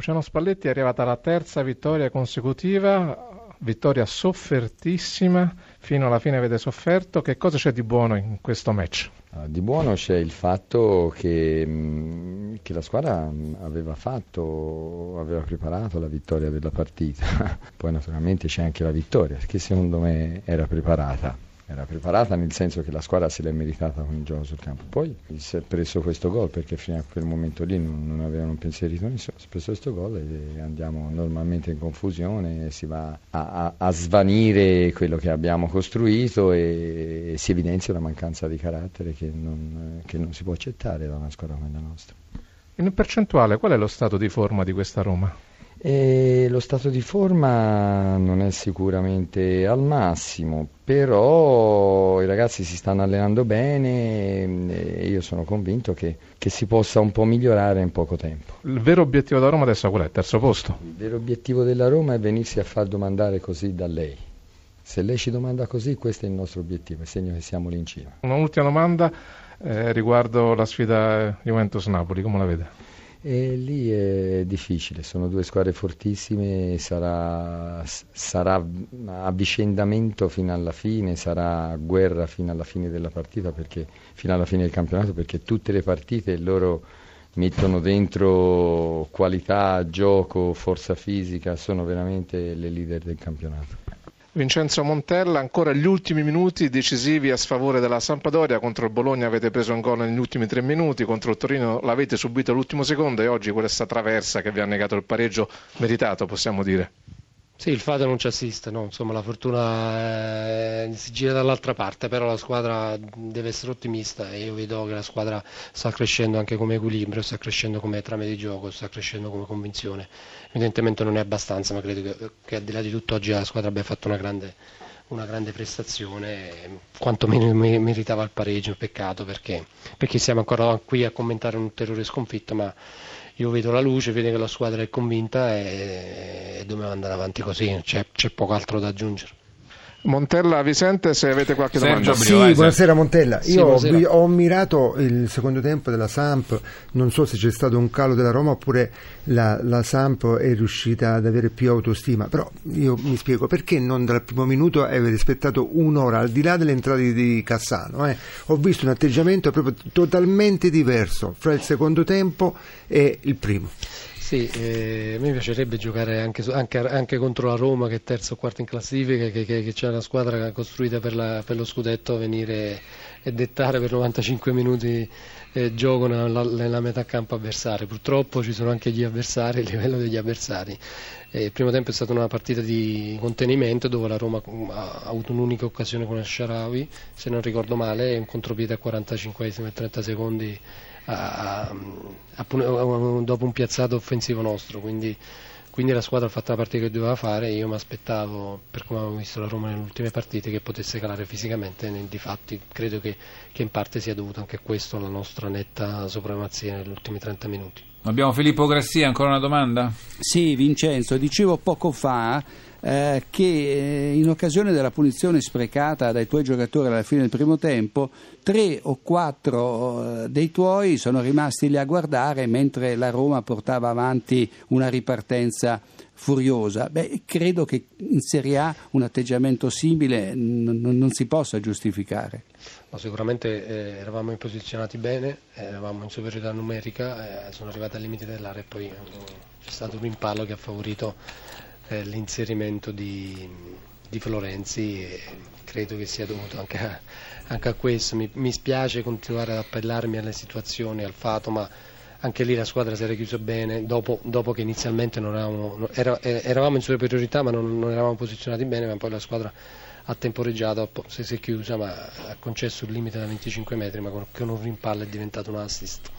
Luciano Spalletti è arrivata alla terza vittoria consecutiva, vittoria soffertissima, fino alla fine avete sofferto. Che cosa c'è di buono in questo match? Ah, di buono c'è il fatto che, mm, che, la squadra mm, aveva fatto, aveva preparato la vittoria della partita, poi naturalmente c'è anche la vittoria, che secondo me era preparata era preparata nel senso che la squadra se l'è meritata con il gioco sul campo. Poi si è preso questo gol perché fino a quel momento lì non, non avevano un pensierito nessuno, si è preso questo gol e andiamo normalmente in confusione, si va a, a, a svanire quello che abbiamo costruito e, e, si evidenzia una mancanza di carattere che non, che non si può accettare da una squadra come la nostra. In percentuale qual è lo stato di forma di questa Roma? E lo stato di forma non è sicuramente al massimo, però i ragazzi si stanno allenando bene e io sono convinto che, che, si possa un po' migliorare in poco tempo. Il vero obiettivo della Roma adesso qual è? Terzo posto? Il vero obiettivo della Roma è venirsi a far domandare così da lei. Se lei ci domanda così, questo è il nostro obiettivo, è segno che siamo lì in cima. Un'ultima domanda eh, riguardo la sfida Juventus-Napoli, come la vede? E lì è difficile, sono due squadre fortissime, sarà, sarà, avvicendamento fino alla fine, sarà guerra fino alla fine della partita, perché, fino alla fine del campionato, perché tutte le partite loro mettono dentro qualità, gioco, forza fisica, sono veramente le leader del campionato. Vincenzo Montella, ancora gli ultimi minuti decisivi a sfavore della Sampdoria, contro il Bologna avete preso un gol negli ultimi tre minuti, contro il Torino l'avete subito all'ultimo secondo e oggi questa traversa che vi ha negato il pareggio meritato, possiamo dire. Sì, il fato non ci assiste, no? Insomma, la fortuna eh, si gira dall'altra parte, però la squadra deve essere ottimista e io vedo che la squadra sta crescendo anche come equilibrio, sta crescendo come trame di gioco, sta crescendo come convinzione. Evidentemente non è abbastanza, ma credo che, che al di là di tutto oggi la squadra abbia fatto una grande, una grande prestazione, quantomeno meritava il pareggio, peccato perché, perché siamo ancora qui a commentare un'ulteriore sconfitta, ma io vedo la luce, vedo che la squadra è convinta e, e dobbiamo andare avanti così, c'è, c'è poco altro da aggiungere. Montella vi sente se avete qualche domanda? Sì, buonasera Montella. Io buonasera. Ho, ho, ammirato il secondo tempo della Samp, non so se c'è stato un calo della Roma oppure la, la, Samp è riuscita ad avere più autostima, però io mi spiego perché non dal primo minuto avete aspettato un'ora, al di là delle entrate di Cassano. Eh? Ho visto un atteggiamento proprio totalmente diverso fra il secondo tempo e il primo. Sì, eh, a me piacerebbe giocare anche, anche, anche, contro la Roma che è terzo o quarto in classifica, che, che, che c'è una squadra costruita per, la, per, lo scudetto a venire e dettare per 95 minuti eh, gioco nella, nella, metà campo avversaria. Purtroppo ci sono anche gli avversari, il livello degli avversari. Eh, il primo tempo è stata una partita di contenimento dove la Roma ha avuto un'unica occasione con il Sharawi, se non ricordo male, e un contropiede a 45 e 30 secondi a, a, dopo un piazzato offensivo nostro, quindi, quindi, la squadra ha fatto la partita che doveva fare e io mi aspettavo, per come avevo visto la Roma nelle ultime partite, che potesse calare fisicamente, e difatti credo che, che in parte sia dovuto anche a questo alla nostra netta supremazia negli ultimi 30 minuti. Abbiamo Filippo Grassia, ancora una domanda? Sì, Vincenzo, dicevo poco fa eh, che eh, in occasione della punizione sprecata dai tuoi giocatori alla fine del primo tempo, tre o quattro eh, dei tuoi sono rimasti lì a guardare mentre la Roma portava avanti una ripartenza furiosa. Beh, credo che in Serie A un atteggiamento simile n- non si possa giustificare. Ma sicuramente eh, eravamo posizionati bene, eravamo in superiorità numerica, eh, sono arrivati al limite dell'area e poi eh, c'è stato un rimpallo che ha favorito eh, l'inserimento di, di, Florenzi e credo che sia dovuto anche a, anche a questo. Mi, mi, spiace continuare ad appellarmi alle situazioni, al fatto, ma anche lì la squadra si era chiusa bene, dopo, dopo che inizialmente eravamo, era, eravamo, in superiorità ma non, non, eravamo posizionati bene, ma poi la squadra ha temporeggiato, si è chiusa, ma ha concesso il limite da 25 metri, ma con un rimpallo è diventato un assist.